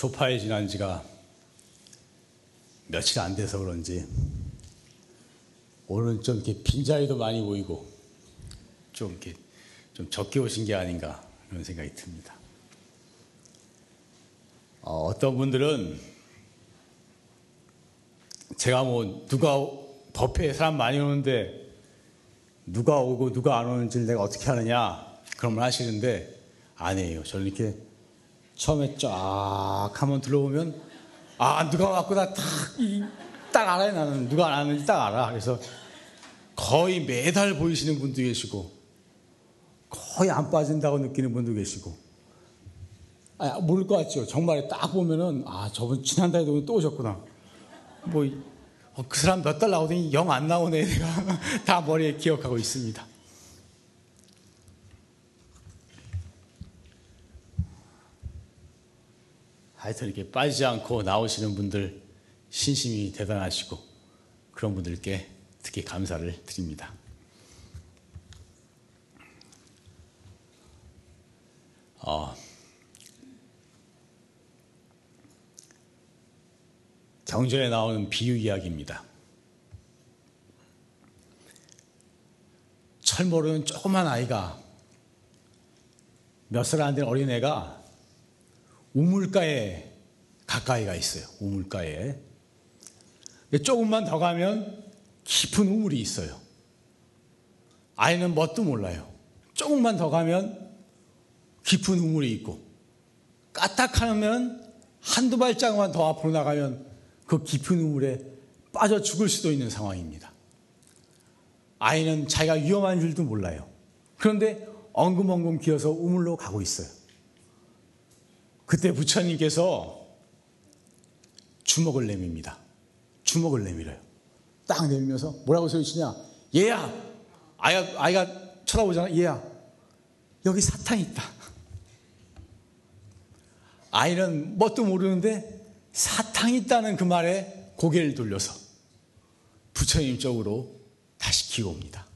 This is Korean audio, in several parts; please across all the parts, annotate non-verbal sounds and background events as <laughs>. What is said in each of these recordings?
조파에 지난 지가 며칠 안 돼서 그런지 오늘은 좀 이렇게 빈자리도 많이 보이고 좀 이렇게 좀 적게 오신 게 아닌가 그런 생각이 듭니다. 어, 어떤 분들은 제가 뭐 누가 법회에 사람 많이 오는데 누가 오고 누가 안 오는지를 내가 어떻게 하느냐 그런 말 하시는데 아니에요. 저는 이렇게 처음에 쫙 한번 들어보면 아 누가 왔구나 딱, 딱 알아요 나는 누가 안 왔는지 딱 알아. 그래서 거의 매달 보이시는 분도 계시고 거의 안 빠진다고 느끼는 분도 계시고 아, 모를 것 같죠. 정말 딱 보면은 아 저분 지난달에도 또 오셨구나. 뭐 어, 그 사람 몇 달 나오더니 영 안 나오네. <laughs> 내가 다 머리에 기억하고 있습니다. 하여튼 이렇게 빠지지 않고 나오시는 분들 신심이 대단하시고 그런 분들께 특히 감사를 드립니다. 어, 경전에 나오는 비유 이야기입니다. 철 모르는 조그만 아이가 몇 살 안 된 어린애가 우물가에 가까이가 있어요. 우물가에. 조금만 더 가면 깊은 우물이 있어요. 아이는 뭣도 몰라요. 조금만 더 가면 깊은 우물이 있고 까딱하면 한두 발짝만 더 앞으로 나가면 그 깊은 우물에 빠져 죽을 수도 있는 상황입니다. 아이는 자기가 위험한 줄도 몰라요. 그런데 엉금엉금 기어서 우물로 가고 있어요. 그때 부처님께서 주먹을 내밉니다. 주먹을 내밀어요. 딱 내밀면서 뭐라고 소리치냐? 얘야! 아이가, 아이가 쳐다보잖아. 얘야! 여기 사탕 있다. 아이는 뭣도 모르는데 사탕이 있다는 그 말에 고개를 돌려서 부처님 쪽으로 다시 기어옵니다.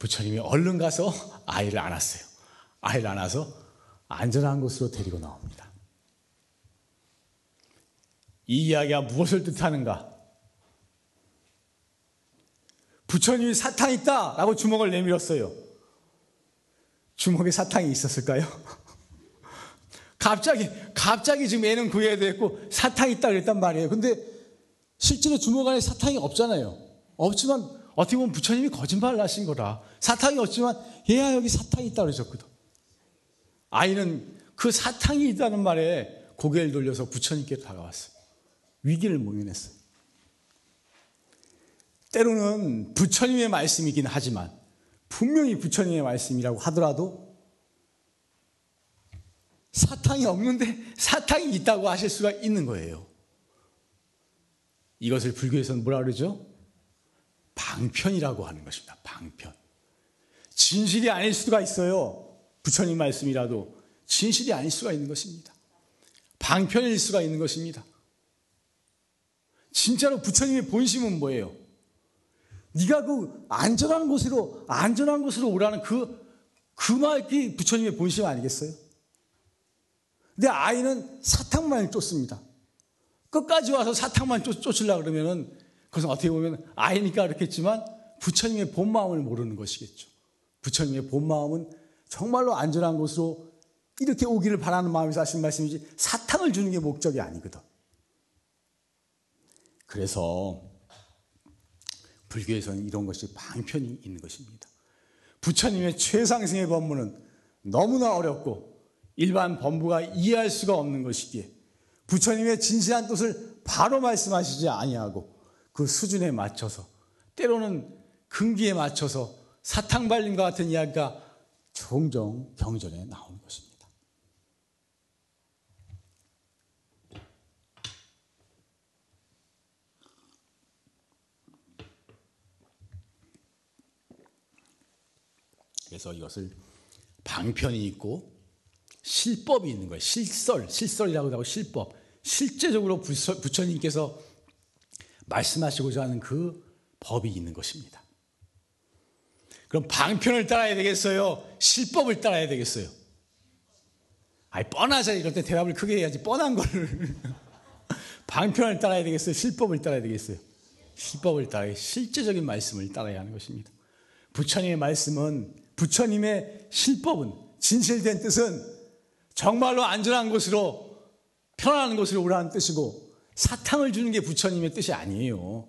부처님이 얼른 가서 아이를 안았어요. 아이를 안아서 안전한 곳으로 데리고 나옵니다. 이 이야기가 무엇을 뜻하는가? 부처님이 사탕 있다! 라고 주먹을 내밀었어요. 주먹에 사탕이 있었을까요? <laughs> 갑자기, 갑자기 지금 애는 구해야 됐고 사탕이 있다 그랬단 말이에요. 근데 실제로 주먹 안에 사탕이 없잖아요. 없지만 어떻게 보면 부처님이 거짓말을 하신 거라. 사탕이 없지만 얘야 여기 사탕이 있다 그러셨거든. 아이는 그 사탕이 있다는 말에 고개를 돌려서 부처님께 다가왔어요. 위기를 모면했어요. 때로는 부처님의 말씀이긴 하지만 분명히 부처님의 말씀이라고 하더라도 사탕이 없는데 사탕이 있다고 하실 수가 있는 거예요. 이것을 불교에서는 뭐라 그러죠? 방편이라고 하는 것입니다. 방편. 진실이 아닐 수가 있어요. 부처님 말씀이라도 진실이 아닐 수가 있는 것입니다. 방편일 수가 있는 것입니다. 진짜로 부처님의 본심은 뭐예요? 네가 그 안전한 곳으로 안전한 곳으로 오라는 그 그 말이 부처님의 본심 아니겠어요? 근데 아이는 사탕만 쫓습니다. 끝까지 와서 사탕만 쫓, 쫓으려 그러면은 그것은 어떻게 보면 아이니까 그렇겠지만 부처님의 본 마음을 모르는 것이겠죠. 부처님의 본 마음은 정말로 안전한 곳으로 이렇게 오기를 바라는 마음에서 하신 말씀이지 사탕을 주는 게 목적이 아니거든. 그래서 불교에서는 이런 것이 방편이 있는 것입니다. 부처님의 최상승의 법문은 너무나 어렵고 일반 범부가 이해할 수가 없는 것이기에 부처님의 진실한 뜻을 바로 말씀하시지 아니하고 그 수준에 맞춰서 때로는 근기에 맞춰서 사탕 발림과 같은 이야기가 종종 경전에 나오는 것입니다. 그래서 이것을 방편이 있고 실법이 있는 거예요. 실설, 실설이라고 하고 실법. 실제적으로 부처님께서 말씀하시고자 하는 그 법이 있는 것입니다. 그럼 방편을 따라야 되겠어요? 실법을 따라야 되겠어요? 아니 뻔하자 이럴 때 대답을 크게 해야지 뻔한 거를 <laughs> 방편을 따라야 되겠어요? 실법을 따라야 되겠어요? 실법을 따라야 실제적인 말씀을 따라야 하는 것입니다. 부처님의 말씀은 부처님의 실법은 진실된 뜻은 정말로 안전한 곳으로 편안한 곳으로 오라는 뜻이고 사탕을 주는 게 부처님의 뜻이 아니에요.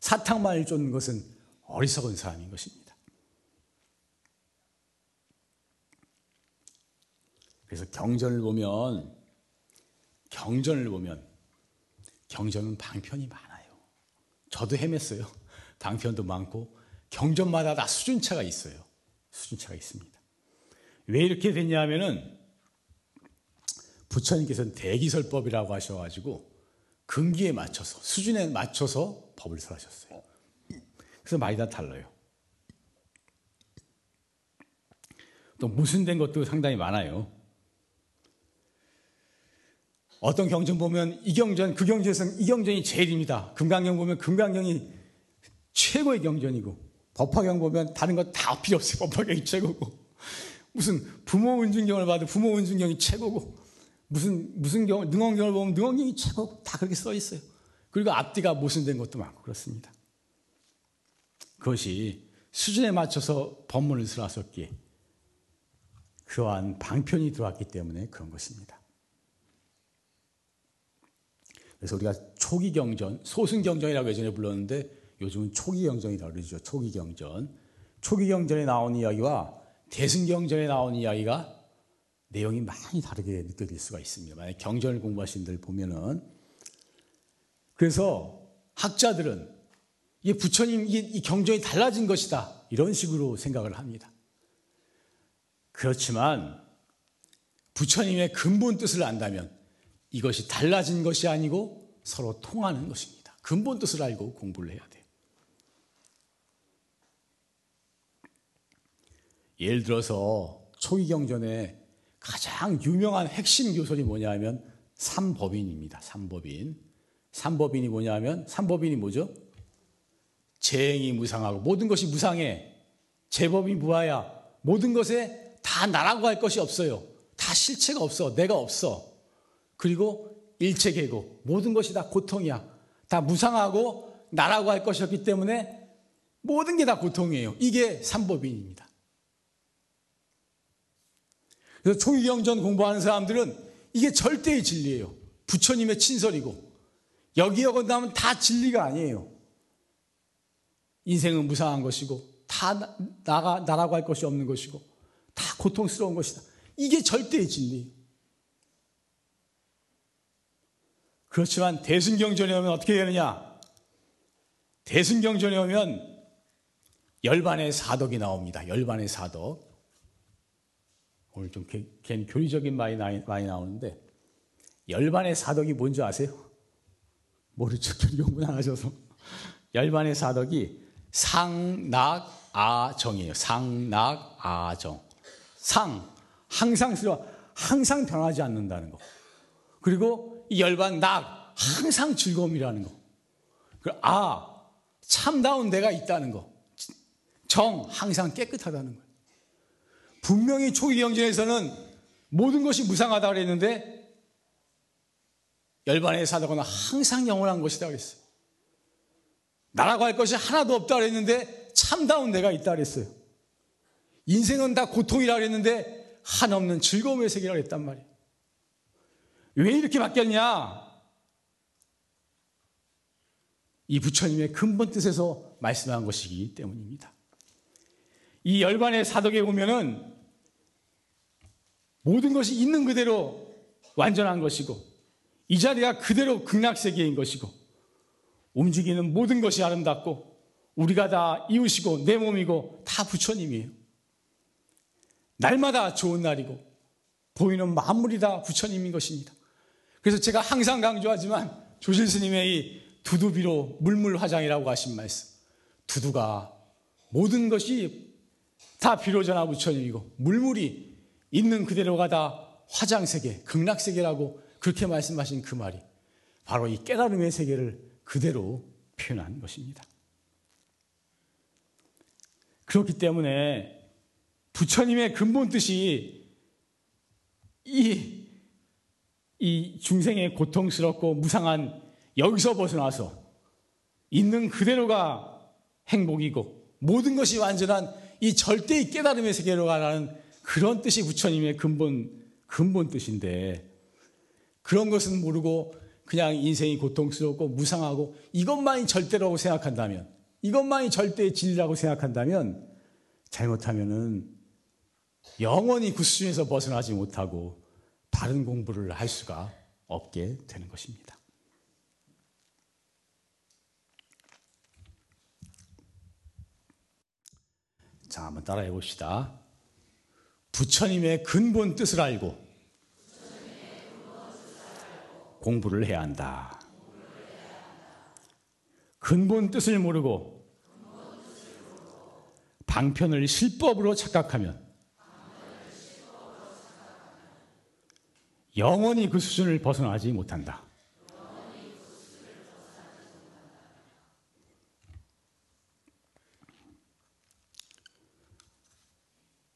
사탕만을 쫓는 것은 어리석은 사람인 것입니다. 그래서 경전을 보면 경전을 보면 경전은 방편이 많아요. 저도 헤맸어요. <laughs> 방편도 많고 경전마다 다 수준차가 있어요. 수준차가 있습니다. 왜 이렇게 됐냐면은 부처님께서는 대기설법이라고 하셔가지고 근기에 맞춰서 수준에 맞춰서 법을 설하셨어요. 그래서 많이 다 달라요. 또 무슨 된 것도 상당히 많아요. 어떤 경전 보면 이 경전, 그 경전에서 이 경전이 제일입니다. 금강경 보면 금강경이 최고의 경전이고 법화경 보면 다른 거 다 필요 없어요. 법화경이 최고고 무슨 부모 은중경을 봐도 부모 은중경이 최고고 무슨 무슨 경 능원경을 보면 능원경이 최고 다 그렇게 써 있어요. 그리고 앞뒤가 모순된 것도 많고 그렇습니다. 그것이 수준에 맞춰서 법문을 쓰라었기에 그러한 방편이 들어왔기 때문에 그런 것입니다. 그래서 우리가 초기 경전, 소승 경전이라고 예전에 불렀는데 요즘은 초기 경전이라고 그러죠. 초기 경전. 초기 경전에 나온 이야기와 대승 경전에 나온 이야기가 내용이 많이 다르게 느껴질 수가 있습니다. 만약 경전을 공부하신 분들 보면은 그래서 학자들은 이게 부처님 이 경전이 달라진 것이다 이런 식으로 생각을 합니다. 그렇지만 부처님의 근본 뜻을 안다면 이것이 달라진 것이 아니고 서로 통하는 것입니다. 근본 뜻을 알고 공부를 해야 돼요. 예를 들어서 초기 경전에 가장 유명한 핵심 교설이 뭐냐면 삼법인입니다. 삼법인. 삼법인이 뭐냐면 삼법인이 뭐죠? 재행이 무상하고 모든 것이 무상해. 제법이 무아야. 모든 것에 다 나라고 할 것이 없어요. 다 실체가 없어. 내가 없어. 그리고 일체계고 모든 것이 다 고통이야. 다 무상하고 나라고 할 것이었기 때문에 모든 게 다 고통이에요. 이게 삼법인입니다. 그래서 초기경전 공부하는 사람들은 이게 절대의 진리예요. 부처님의 친설이고 여기 어건다면 다 진리가 아니에요. 인생은 무상한 것이고 다 나가 나라고 할 것이 없는 것이고 다 고통스러운 것이다. 이게 절대의 진리. 그렇지만 대승경전에 오면 어떻게 되느냐? 대승경전에 오면 열반의 사덕이 나옵니다. 열반의 사덕. 오늘 좀 괜히 교리적인 말이 많이 나오는데 열반의 사덕이 뭔지 아세요? 모르죠. 교리 공부 안 하셔서. 열반의 사덕이 상낙아정이에요. 상낙아정. 상 항상 쓰러 항상 변하지 않는다는 거. 그리고 이 열반 낙 항상 즐거움이라는 거. 아 참다운 내가 있다는 거. 정 항상 깨끗하다는 거. 분명히 초기 경전에서는 모든 것이 무상하다 그랬는데 열반의 사도가 항상 영원한 것이다 그랬어요. 나라고 할 것이 하나도 없다 그랬는데 참다운 내가 있다 그랬어요. 인생은 다 고통이라 그랬는데 한없는 즐거움의 세계라 그랬단 말이에요. 왜 이렇게 바뀌었냐? 이 부처님의 근본 뜻에서 말씀한 것이기 때문입니다. 이 열반의 사덕에 보면은 모든 것이 있는 그대로 완전한 것이고 이 자리가 그대로 극락세계인 것이고 움직이는 모든 것이 아름답고 우리가 다 이웃이고 내 몸이고 다 부처님이에요. 날마다 좋은 날이고 보이는 만물이 다 부처님인 것입니다. 그래서 제가 항상 강조하지만 조실 스님의 이 두두비로 물물화장이라고 하신 말씀. 두두가 모든 것이 다 비로전화 부처님이고 물물이 있는 그대로가 다 화장세계, 극락세계라고 그렇게 말씀하신 그 말이 바로 이 깨달음의 세계를 그대로 표현한 것입니다. 그렇기 때문에 부처님의 근본 뜻이 이 이 중생의 고통스럽고 무상한 여기서 벗어나서 있는 그대로가 행복이고 모든 것이 완전한 이 절대의 깨달음의 세계로 가라는 그런 뜻이 부처님의 근본 근본 뜻인데 그런 것은 모르고 그냥 인생이 고통스럽고 무상하고 이것만이 절대라고 생각한다면 이것만이 절대의 진리라고 생각한다면 잘못하면은 영원히 그 수준에서 벗어나지 못하고 바른 공부를 할 수가 없게 되는 것입니다. 자, 한번 따라해 봅시다. 부처님의 근본 뜻을 알고 공부를 해야 한다. 근본 뜻을 모르고 방편을 실법으로 착각하면 영원히 그 수준을 벗어나지 못한다.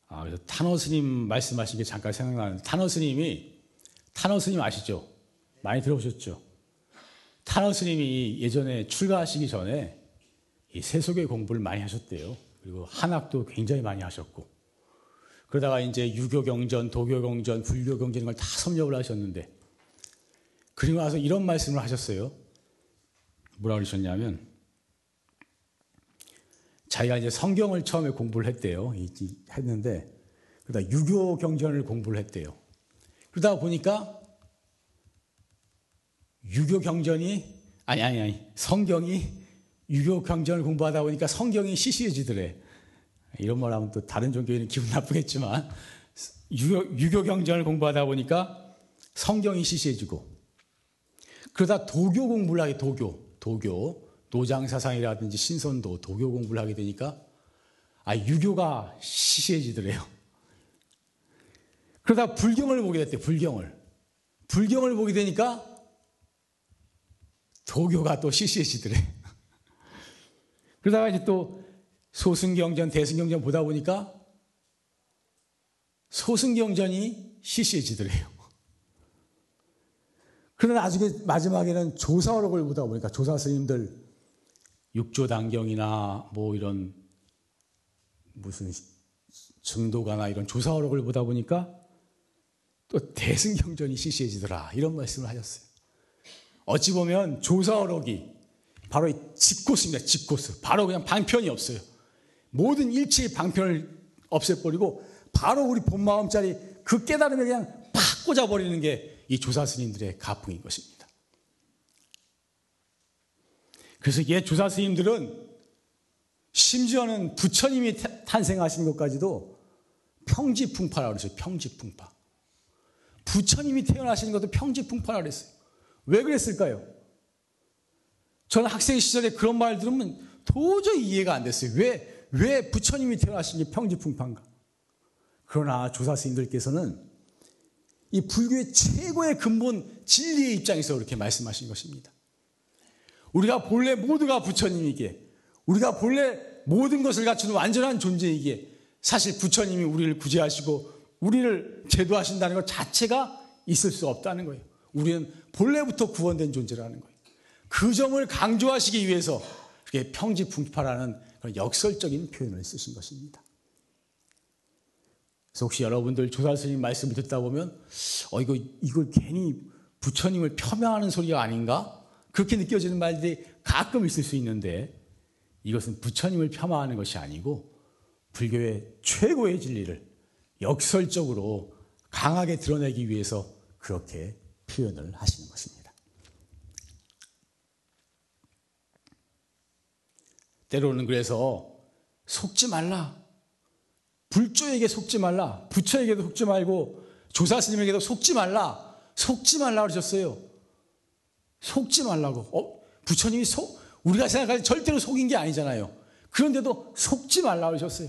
아, 그래서 탄호 스님 말씀하신 게 잠깐 생각나는 탄호 스님이 탄호 스님 아시죠? 많이 들어보셨죠? 탄호 스님이 예전에 출가하시기 전에 이 세속의 공부를 많이 하셨대요. 그리고 한학도 굉장히 많이 하셨고 그러다가 이제 유교 경전, 도교 경전, 불교 경전 이걸 다 섭렵을 하셨는데 그리고 나서 이런 말씀을 하셨어요. 뭐라 그러셨냐면 자기가 이제 성경을 처음에 공부를 했대요. 했는데 그러다 유교 경전을 공부를 했대요. 그러다 보니까 유교 경전이 아니 아니 아니 성경이 유교 경전을 공부하다 보니까 성경이 시시해지더래. 이런 말 하면 또 다른 종교인은 기분 나쁘겠지만 유교, 유교 경전을 공부하다 보니까 성경이 시시해지고 그러다 도교 공부를 하게 도교 도교 노장 사상이라든지 신선도 도교 공부를 하게 되니까 아 유교가 시시해지더래요. 그러다 불경을 보게 됐대 불경을 불경을 보게 되니까 도교가 또 시시해지더래. <laughs> 그러다가 이제 또 소승경전, 대승경전 보다 보니까 소승경전이 시시해지더래요. 그러나 나중에 마지막에는 조사어록을 보다 보니까 조사 스님들 육조단경이나 뭐 이런 무슨 증도가나 이런 조사어록을 보다 보니까 또 대승경전이 시시해지더라 이런 말씀을 하셨어요. 어찌 보면 조사어록이 바로 이 집고스입니다. 집고스. 바로 그냥 방편이 없어요. 모든 일체의 방편을 없애버리고 바로 우리 본 마음짜리 그 깨달음에 그냥 팍 꽂아버리는 게 이 조사 스님들의 가풍인 것입니다. 그래서 옛 조사 스님들은 심지어는 부처님이 탄생하신 것까지도 평지풍파라고 그랬어요. 평지풍파. 부처님이 태어나시는 것도 평지풍파라고 그랬어요. 왜 그랬을까요? 저는 학생 시절에 그런 말 들으면 도저히 이해가 안 됐어요. 왜, 왜 부처님이 태어나신 게 평지풍파인가? 그러나 조사 스님들께서는 이 불교의 최고의 근본 진리의 입장에서 그렇게 말씀하신 것입니다. 우리가 본래 모두가 부처님이기에, 우리가 본래 모든 것을 갖춘 완전한 존재이기에, 사실 부처님이 우리를 구제하시고, 우리를 제도하신다는 것 자체가 있을 수 없다는 거예요. 우리는 본래부터 구원된 존재라는 거예요. 그 점을 강조하시기 위해서 그게 평지풍파라는 역설적인 표현을 쓰신 것입니다. 그래서 혹시 여러분들 조사 스님 말씀을 듣다 보면 어 이거 이걸 괜히 부처님을 폄하하는 소리가 아닌가 그렇게 느껴지는 말들이 가끔 있을 수 있는데 이것은 부처님을 폄하하는 것이 아니고 불교의 최고의 진리를 역설적으로 강하게 드러내기 위해서 그렇게 표현을 하시는 것입니다. 때로는 그래서 속지 말라. 불조에게 속지 말라. 부처에게도 속지 말고 조사 스님에게도 속지 말라. 속지 말라 그러셨어요. 속지 말라고. 어, 부처님이 속, 우리가 생각할 때 절대로 속인 게 아니잖아요. 그런데도 속지 말라 그러셨어요.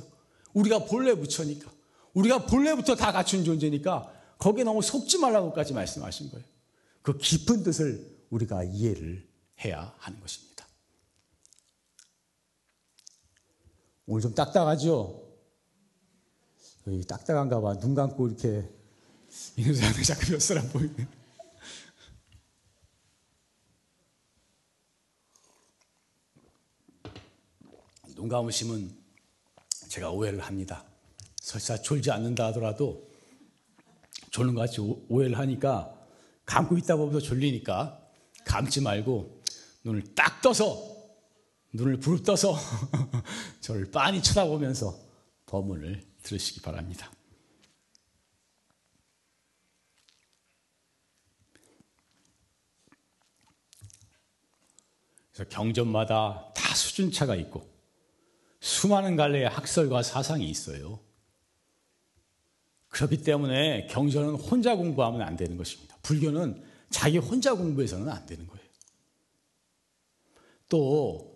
우리가 본래 부처니까. 우리가 본래부터 다 갖춘 존재니까 거기에 너무 속지 말라고까지 말씀하신 거예요. 그 깊은 뜻을 우리가 이해를 해야 하는 것입니다. 오늘 좀 딱딱하죠? 딱딱한가 봐. 눈 감고 이렇게 이런 사람이 자꾸 몇 사람 보이네. 눈 감으시면 제가 오해를 합니다. 설사 졸지 않는다 하더라도 졸는 것 같이 오해를 하니까 감고 있다 보면 졸리니까 감지 말고 눈을 딱 떠서 눈을 부릅떠서 <laughs> 저를 빤히 쳐다보면서 법문을 들으시기 바랍니다. 그래서 경전마다 다 수준차가 있고 수많은 갈래의 학설과 사상이 있어요. 그렇기 때문에 경전은 혼자 공부하면 안 되는 것입니다. 불교는 자기 혼자 공부해서는 안 되는 거예요. 또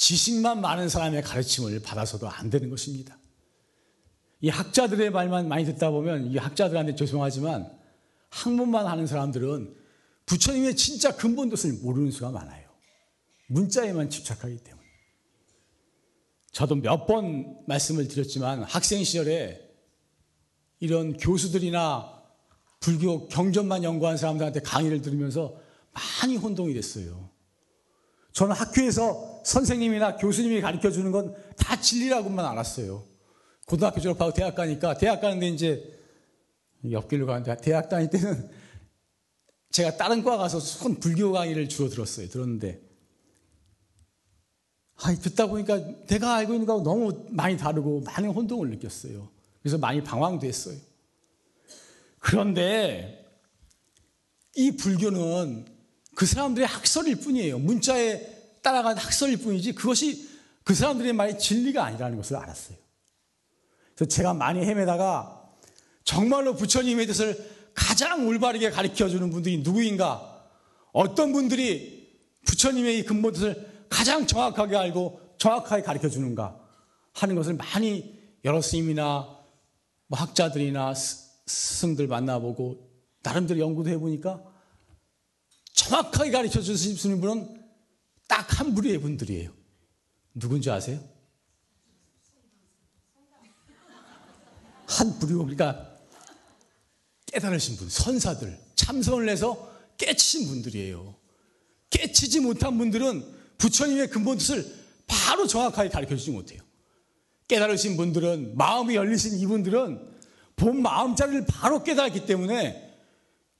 지식만 많은 사람의 가르침을 받아서도 안 되는 것입니다. 이 학자들의 말만 많이 듣다 보면 이 학자들한테 죄송하지만 학문만 하는 사람들은 부처님의 진짜 근본 뜻을 모르는 수가 많아요. 문자에만 집착하기 때문에. 저도 몇 번 말씀을 드렸지만 학생 시절에 이런 교수들이나 불교 경전만 연구한 사람들한테 강의를 들으면서 많이 혼동이 됐어요. 저는 학교에서 선생님이나 교수님이 가르쳐 주는 건 다 진리라고만 알았어요. 고등학교 졸업하고 대학 가니까 대학 가는데 이제 옆길로 가는데 대학 다닐 때는 제가 다른 과 가서 손 불교 강의를 주로 들었어요. 들었는데 아, 듣다 보니까 내가 알고 있는 거하고 너무 많이 다르고 많은 혼동을 느꼈어요. 그래서 많이 방황됐어요. 그런데 이 불교는 그 사람들의 학설일 뿐이에요. 문자에 따라간 학설일 뿐이지 그것이 그 사람들의 말이 진리가 아니라는 것을 알았어요. 그래서 제가 많이 헤매다가 정말로 부처님의 뜻을 가장 올바르게 가르쳐 주는 분들이 누구인가? 어떤 분들이 부처님의 이 근본 뜻을 가장 정확하게 알고 정확하게 가르쳐 주는가 하는 것을 많이 여러 스님이나 뭐 학자들이나 스승들 만나보고 나름대로 연구도 해보니까 정확하게 가르쳐 주시는 분은 딱한 부류의 분들이에요. 누군지 아세요? 한 부류, 그러니까 깨달으신 분, 선사들, 참선을 해서 깨치신 분들이에요. 깨치지 못한 분들은 부처님의 근본 뜻을 바로 정확하게 가르쳐 주지 못해요. 깨달으신 분들은, 마음이 열리신 이분들은 본 마음자리를 바로 깨달았기 때문에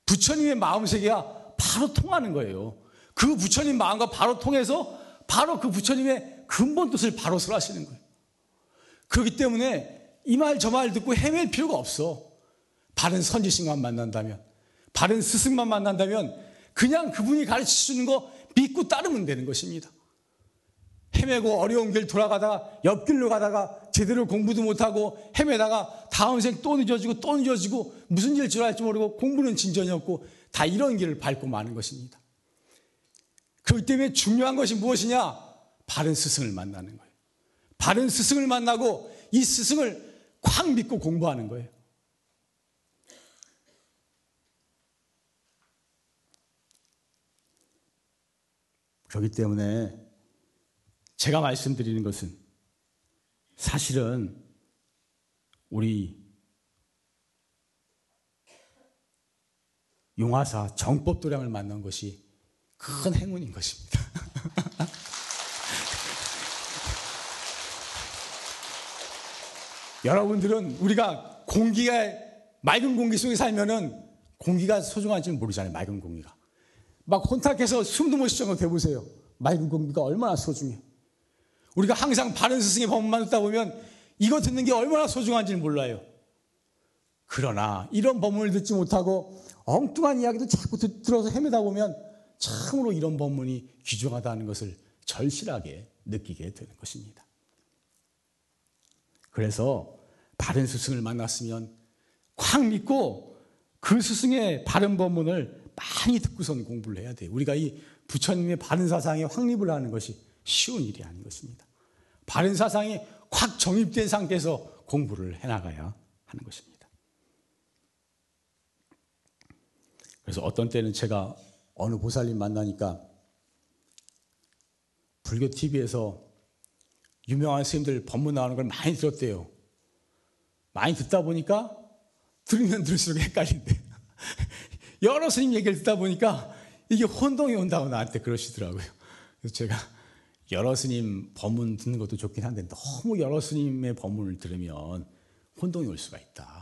부처님의 마음 세계가 바로 통하는 거예요. 그 부처님 마음과 바로 통해서 바로 그 부처님의 근본 뜻을 바로 설하시는 거예요. 그렇기 때문에 이 말 저 말 듣고 헤맬 필요가 없어. 바른 선지식만 만난다면, 바른 스승만 만난다면 그냥 그분이 가르쳐 주는 거 믿고 따르면 되는 것입니다. 헤매고 어려운 길 돌아가다가 옆길로 가다가 제대로 공부도 못하고 헤매다가 다음 생 또 늦어지고 또 늦어지고 무슨 일 지랄할지 모르고 공부는 진전이 없고 다 이런 길을 밟고 마는 것입니다. 그렇기 때문에 중요한 것이 무엇이냐? 바른 스승을 만나는 거예요. 바른 스승을 만나고 이 스승을 콱 믿고 공부하는 거예요. 그렇기 때문에 제가 말씀드리는 것은 사실은 우리 용화사 정법 도량을 만난 것이 큰 행운인 것입니다. <laughs> 여러분들은 우리가 공기가 맑은 공기 속에 살면은 공기가 소중한지는 모르잖아요. 맑은 공기가. 막 혼탁해서 숨도 못 쉬는 거 대보세요. 맑은 공기가 얼마나 소중해. 우리가 항상 바른 스승의 법만 듣다 보면 이거 듣는 게 얼마나 소중한지는 몰라요. 그러나 이런 법문을 듣지 못하고 엉뚱한 이야기도 자꾸 듣, 들어서 헤매다 보면 참으로 이런 법문이 귀중하다는 것을 절실하게 느끼게 되는 것입니다. 그래서 바른 스승을 만났으면 콱 믿고 그 스승의 바른 법문을 많이 듣고선 공부를 해야 돼요. 우리가 이 부처님의 바른 사상에 확립을 하는 것이 쉬운 일이 아닌 것입니다. 바른 사상이 확 정립된 상태에서 공부를 해나가야 하는 것입니다. 그래서 어떤 때는 제가 어느 보살님 만나니까 불교 TV에서 유명한 스님들 법문 나오는 걸 많이 들었대요. 많이 듣다 보니까 들으면 들을수록 헷갈린대. <laughs> 여러 스님 얘기를 듣다 보니까 이게 혼동이 온다고 나한테 그러시더라고요. 그래서 제가 여러 스님 법문 듣는 것도 좋긴 한데 너무 여러 스님의 법문을 들으면 혼동이 올 수가 있다.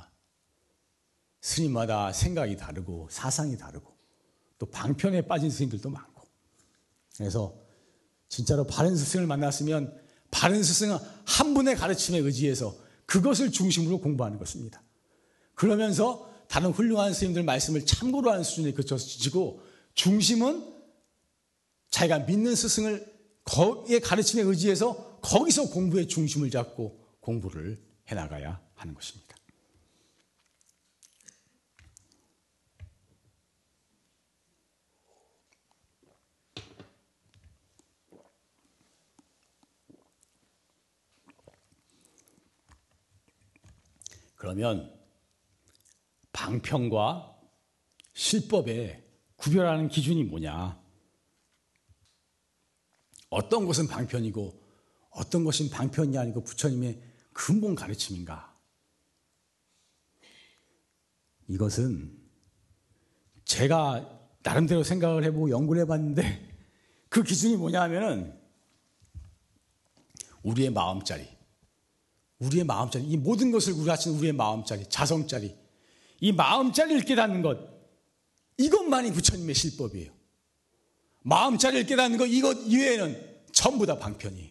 스님마다 생각이 다르고 사상이 다르고 또 방편에 빠진 스님들도 많고 그래서 진짜로 바른 스승을 만났으면 바른 스승은 한 분의 가르침에 의지해서 그것을 중심으로 공부하는 것입니다. 그러면서 다른 훌륭한 스님들 말씀을 참고로 하는 수준에 그쳐서 지고 중심은 자기가 믿는 스승을 거기에 가르침에 의지해서 거기서 공부의 중심을 잡고 공부를 해나가야 하는 것입니다. 그러면 방편과 실법의 구별하는 기준이 뭐냐? 어떤 것은 방편이고 어떤 것은 방편이 아니고 부처님의 근본 가르침인가? 이것은 제가 나름대로 생각을 해보고 연구를 해봤는데 <laughs> 그 기준이 뭐냐 하면은 우리의 마음자리. 우리의 마음자리. 이 모든 것을 우리 하신 우리의 마음자리, 자성자리. 이 마음자리를 깨닫는 것. 이것만이 부처님의 실법이에요. 마음자리를 깨닫는 것 이것 이외에는 전부 다 방편이에요.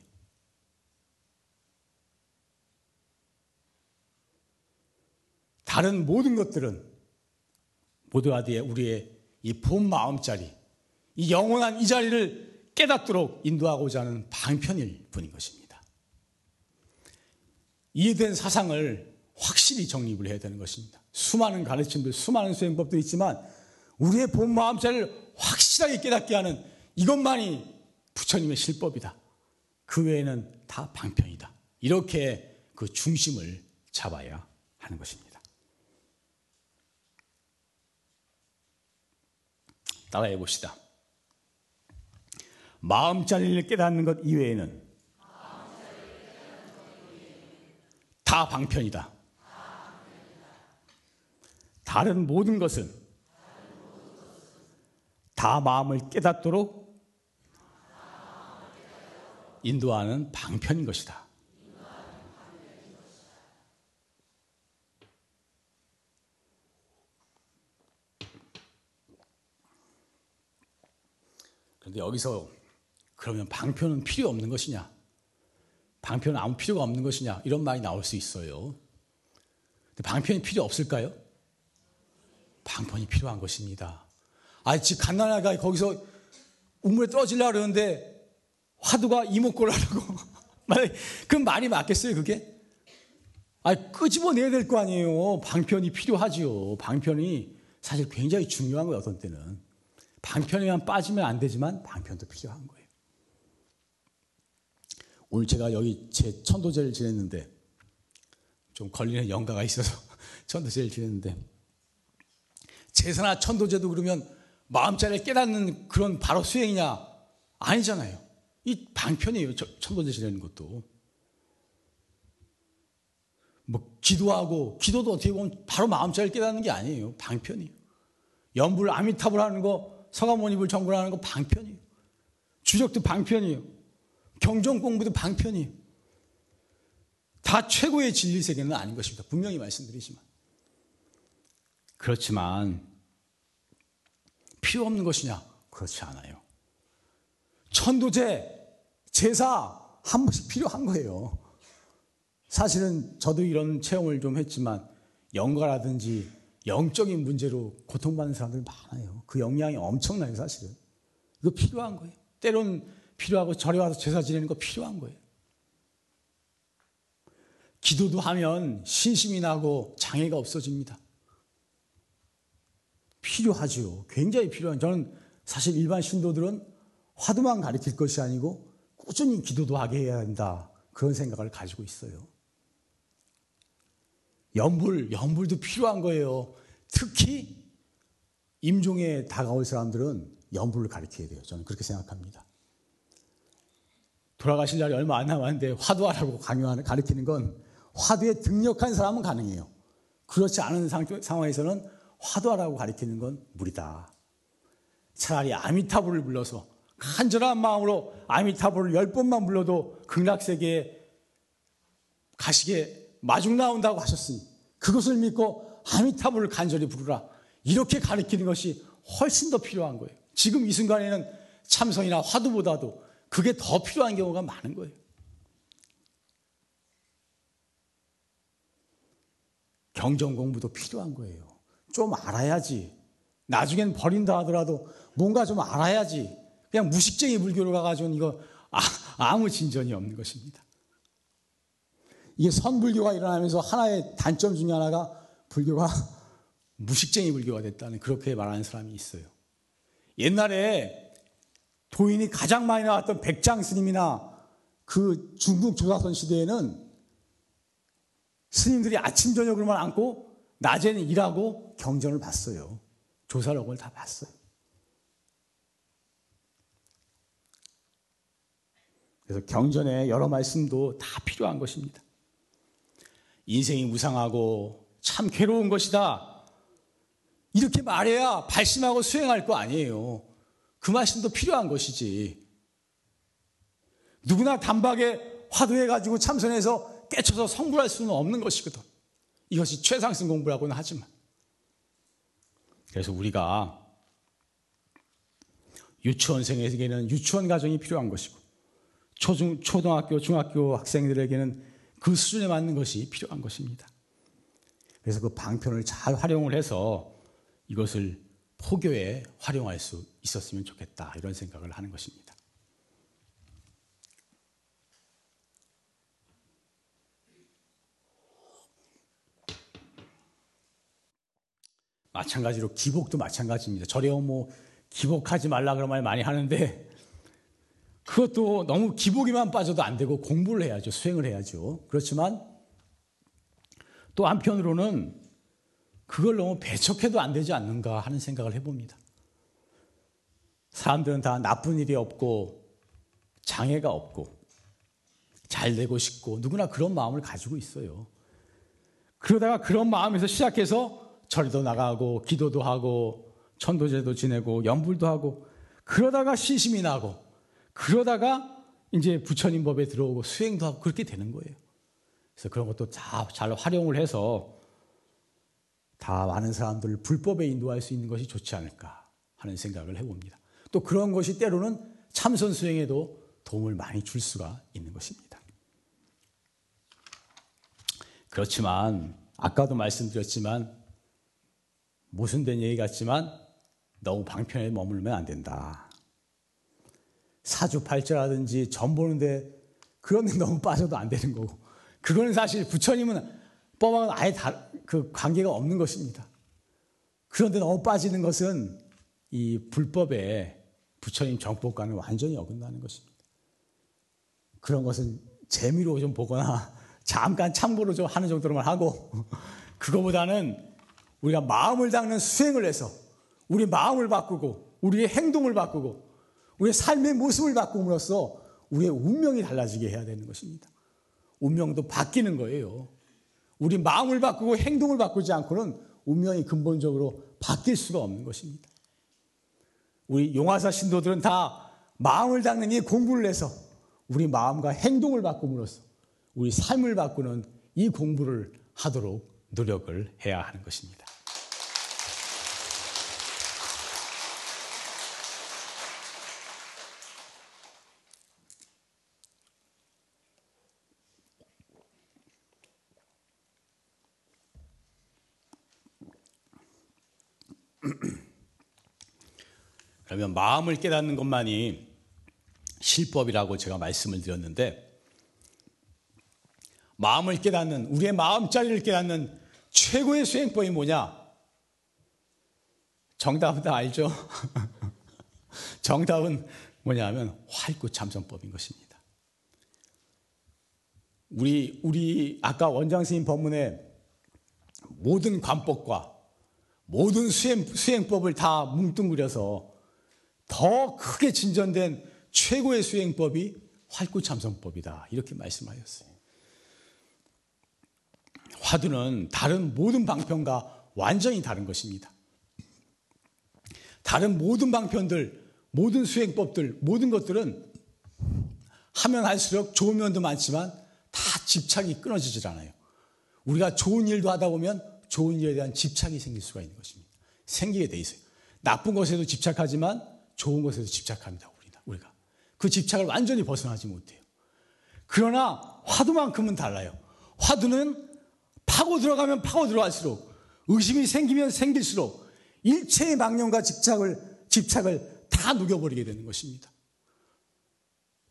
다른 모든 것들은 모두 다 우리의 이 본 마음자리, 이 영원한 이 자리를 깨닫도록 인도하고자 하는 방편일 뿐인 것입니다. 이해된 사상을 확실히 정립을 해야 되는 것입니다. 수많은 가르침들, 수많은 수행법도 있지만 우리의 본 마음자리를 확실하게 깨닫게 하는 이것만이 부처님의 실법이다. 그 외에는 다 방편이다. 이렇게 그 중심을 잡아야 하는 것입니다. 따라해 봅시다. 마음자리를 깨닫는 것 이외에는 다 방편이다. 다른 모든 것은 다 마음을 깨닫도록 인도하는 방편인 것이다. 그런데 여기서 그러면 방편은 필요 없는 것이냐? 방편은 아무 필요가 없는 것이냐? 이런 말이 나올 수 있어요. 방편이 필요 없을까요? 방편이 필요한 것입니다. 아, 지 갓난아가 거기서 우물에 떨어지려고 그러는데 화두가 이목구라고. <laughs> 그럼 말이 맞겠어요, 그게? 아, 끄집어내야 될 거 아니에요. 방편이 필요하지요. 방편이 사실 굉장히 중요한 거예요, 어떤 때는. 방편에만 빠지면 안 되지만 방편도 필요한 거예요. 오늘 제가 여기 제 천도제를 지냈는데 좀 걸리는 영가가 있어서 <laughs> 천도제를 지냈는데 제사나 천도제도 그러면 마음자리를 깨닫는 그런 바로 수행이냐? 아니잖아요. 이 방편이에요. 천도제 지내는 것도. 뭐 기도하고 기도도 어떻게 보면 바로 마음자리를 깨닫는 게 아니에요. 방편이에요. 연불 아미타불 하는 거 서가모니불 정불하는 거 방편이에요. 주적도 방편이에요. 경전 공부도 방편이에요. 다 최고의 진리 세계는 아닌 것입니다. 분명히 말씀드리지만. 그렇지만 필요 없는 것이냐? 그렇지 않아요. 천도제, 제사 한 번씩 필요한 거예요. 사실은 저도 이런 체험을 좀 했지만 영가라든지 영적인 문제로 고통받는 사람들 많아요. 그 영향이 엄청나요, 사실은. 이거 필요한 거예요. 때론 필요하고 절에 와서 제사 지내는 거 필요한 거예요. 기도도 하면 신심이 나고 장애가 없어집니다. 필요하지요. 굉장히 필요한. 저는 사실 일반 신도들은 화두만 가르칠 것이 아니고 꾸준히 기도도 하게 해야 한다. 그런 생각을 가지고 있어요. 연불, 연불도 필요한 거예요. 특히 임종에 다가올 사람들은 연불을 가르쳐야 돼요. 저는 그렇게 생각합니다. 돌아가실 날이 얼마 안 남았는데 화두하라고 강요하는, 가르치는 건 화두에 등력한 사람은 가능해요. 그렇지 않은 상 황에서는 화두하라고 가르치는 건 무리다. 차라리 아미타불을 불러서 간절한 마음으로 아미타불을 열 번만 불러도 극락세계에 가시게 마중 나온다고 하셨으니 그것을 믿고 아미타불을 간절히 부르라. 이렇게 가르치는 것이 훨씬 더 필요한 거예요. 지금 이 순간에는 참성이나 화두보다도 그게 더 필요한 경우가 많은 거예요. 경전 공부도 필요한 거예요. 좀 알아야지. 나중엔 버린다 하더라도 뭔가 좀 알아야지. 그냥 무식쟁이 불교로 가가지고 이거 아, 무 진전이 없는 것입니다. 이게 선불교가 일어나면서 하나의 단점 중에 하나가 불교가 무식쟁이 불교가 됐다는 그렇게 말하는 사람이 있어요. 옛날에 도인이 가장 많이 나왔던 백장 스님이나 그 중국 조사선 시대에는 스님들이 아침 저녁으로만 앉고 낮에는 일하고 경전을 봤어요. 조사록을 다 봤어요. 그래서 경전에 여러 말씀도 다 필요한 것입니다. 인생이 무상하고 참 괴로운 것이다. 이렇게 말해야 발심하고 수행할 거 아니에요. 그 말씀도 필요한 것이지. 누구나 단박에 화두해가지고 참선해서 깨쳐서 성불할 수는 없는 것이거든. 이것이 최상승 공부라고는 하지만. 그래서 우리가 유치원생에게는 유치원 과정이 필요한 것이고, 초중, 초등학교, 중학교 학생들에게는 그 수준에 맞는 것이 필요한 것입니다. 그래서 그 방편을 잘 활용을 해서 이것을 포교에 활용할 수 있었으면 좋겠다. 이런 생각을 하는 것입니다. 마찬가지로 기복도 마찬가지입니다. 저래요 뭐 기복하지 말라 그런 말 많이 하는데 그것도 너무 기복에만 빠져도 안 되고 공부를 해야죠. 수행을 해야죠. 그렇지만 또 한편으로는 그걸 너무 배척해도 안 되지 않는가 하는 생각을 해봅니다. 사람들은 다 나쁜 일이 없고 장애가 없고 잘 되고 싶고 누구나 그런 마음을 가지고 있어요. 그러다가 그런 마음에서 시작해서 절도 나가고 기도도 하고 천도제도 지내고 연불도 하고 그러다가 시심이 나고 그러다가 이제 부처님 법에 들어오고 수행도 하고 그렇게 되는 거예요. 그래서 그런 것도 다 잘 활용을 해서 다 많은 사람들을 불법에 인도할 수 있는 것이 좋지 않을까 하는 생각을 해봅니다. 또 그런 것이 때로는 참선 수행에도 도움을 많이 줄 수가 있는 것입니다. 그렇지만 아까도 말씀드렸지만 모순된 얘기 같지만 너무 방편에 머물면 안 된다. 사주팔자라든지 전 보는데 그런 데 <laughs> 너무 빠져도 안 되는 거고 그거는 사실 부처님은 법하고는 아예 다, 그 관계가 없는 것입니다. 그런데 너무 빠지는 것은 이 불법에 부처님 정법과는 완전히 어긋나는 것입니다. 그런 것은 재미로 좀 보거나 잠깐 참고로 좀 하는 정도로만 하고 <laughs> 그거보다는 우리가 마음을 닦는 수행을 해서 우리 마음을 바꾸고 우리의 행동을 바꾸고 우리의 삶의 모습을 바꿈으로써 우리의 운명이 달라지게 해야 되는 것입니다. 운명도 바뀌는 거예요. 우리 마음을 바꾸고 행동을 바꾸지 않고는 운명이 근본적으로 바뀔 수가 없는 것입니다. 우리 용화사 신도들은 다 마음을 닦는 이 공부를 해서 우리 마음과 행동을 바꿈으로써 우리 삶을 바꾸는 이 공부를 하도록 노력을 해야 하는 것입니다. <clears throat> 그러면 마음을 깨닫는 것만이 실법이라고 제가 말씀을 드렸는데 마음을 깨닫는 우리의 마음자리를 깨닫는 최고의 수행법이 뭐냐? 정답은 다 알죠? <laughs> 정답은 뭐냐면 활구참선법인 것입니다. 우리 우리 아까 원장 스님 법문에 모든 관법과 모든 수행, 수행법을 다 뭉뚱그려서 더 크게 진전된 최고의 수행법이 활구참선법이다. 이렇게 말씀하셨어요. 화두는 다른 모든 방편과 완전히 다른 것입니다. 다른 모든 방편들, 모든 수행법들, 모든 것들은 하면 할수록 좋은 면도 많지만 다 집착이 끊어지질 않아요. 우리가 좋은 일도 하다 보면 좋은 일에 대한 집착이 생길 수가 있는 것입니다. 생기게 돼 있어요. 나쁜 것에도 집착하지만 좋은 것에도 집착합니다. 우리가. 그 집착을 완전히 벗어나지 못해요. 그러나 화두만큼은 달라요. 화두는 파고 들어가면 파고 들어갈수록 의심이 생기면 생길수록 일체의 망념과 집착을 집착을 다 녹여버리게 되는 것입니다.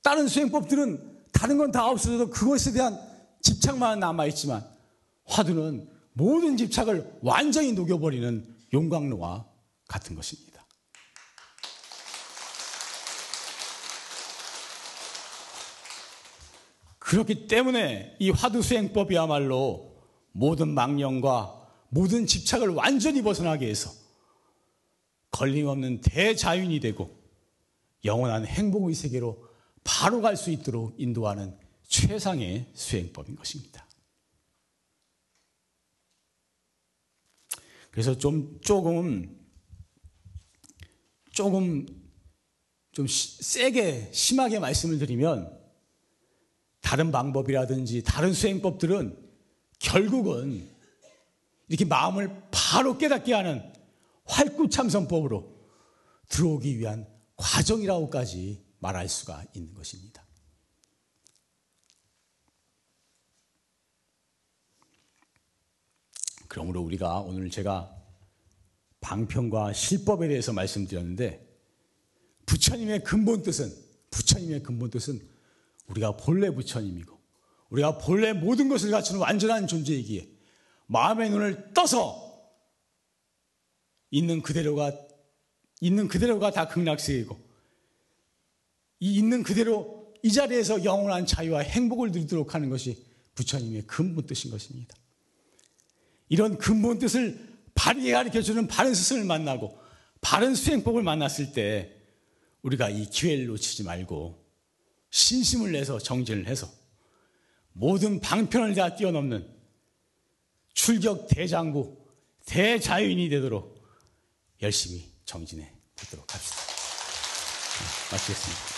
다른 수행법들은 다른 건 다 없어져도 그것에 대한 집착만 남아 있지만 화두는 모든 집착을 완전히 녹여버리는 용광로와 같은 것입니다. 그렇기 때문에 이 화두 수행법이야말로 모든 망령과 모든 집착을 완전히 벗어나게 해서 걸림없는 대자윤이 되고 영원한 행복의 세계로 바로 갈 수 있도록 인도하는 최상의 수행법인 것입니다. 그래서 좀 조금 조금 좀 세게 심하게 말씀을 드리면 다른 방법이라든지 다른 수행법들은 결국은 이렇게 마음을 바로 깨닫게 하는 활구참선법으로 들어오기 위한 과정이라고까지 말할 수가 있는 것입니다. 그러므로 우리가 오늘 제가 방편과 실법에 대해서 말씀드렸는데 부처님의 근본 뜻은 부처님의 근본 뜻은 우리가 본래 부처님이고 우리가 본래 모든 것을 갖추는 완전한 존재이기에 마음의 눈을 떠서 있는 그대로가 있는 그대로가 다 극락세계이고 이 있는 그대로 이 자리에서 영원한 자유와 행복을 누리도록 하는 것이 부처님의 근본 뜻인 것입니다. 이런 근본 뜻을 바르게 가르쳐 주는 바른 스승을 만나고 바른 수행법을 만났을 때 우리가 이 기회를 놓치지 말고 신심을 내서 정진을 해서 모든 방편을 다 뛰어넘는 출격 대장부 대자유인이 되도록 열심히 정진해 보도록 합시다. 네, 마치겠습니다.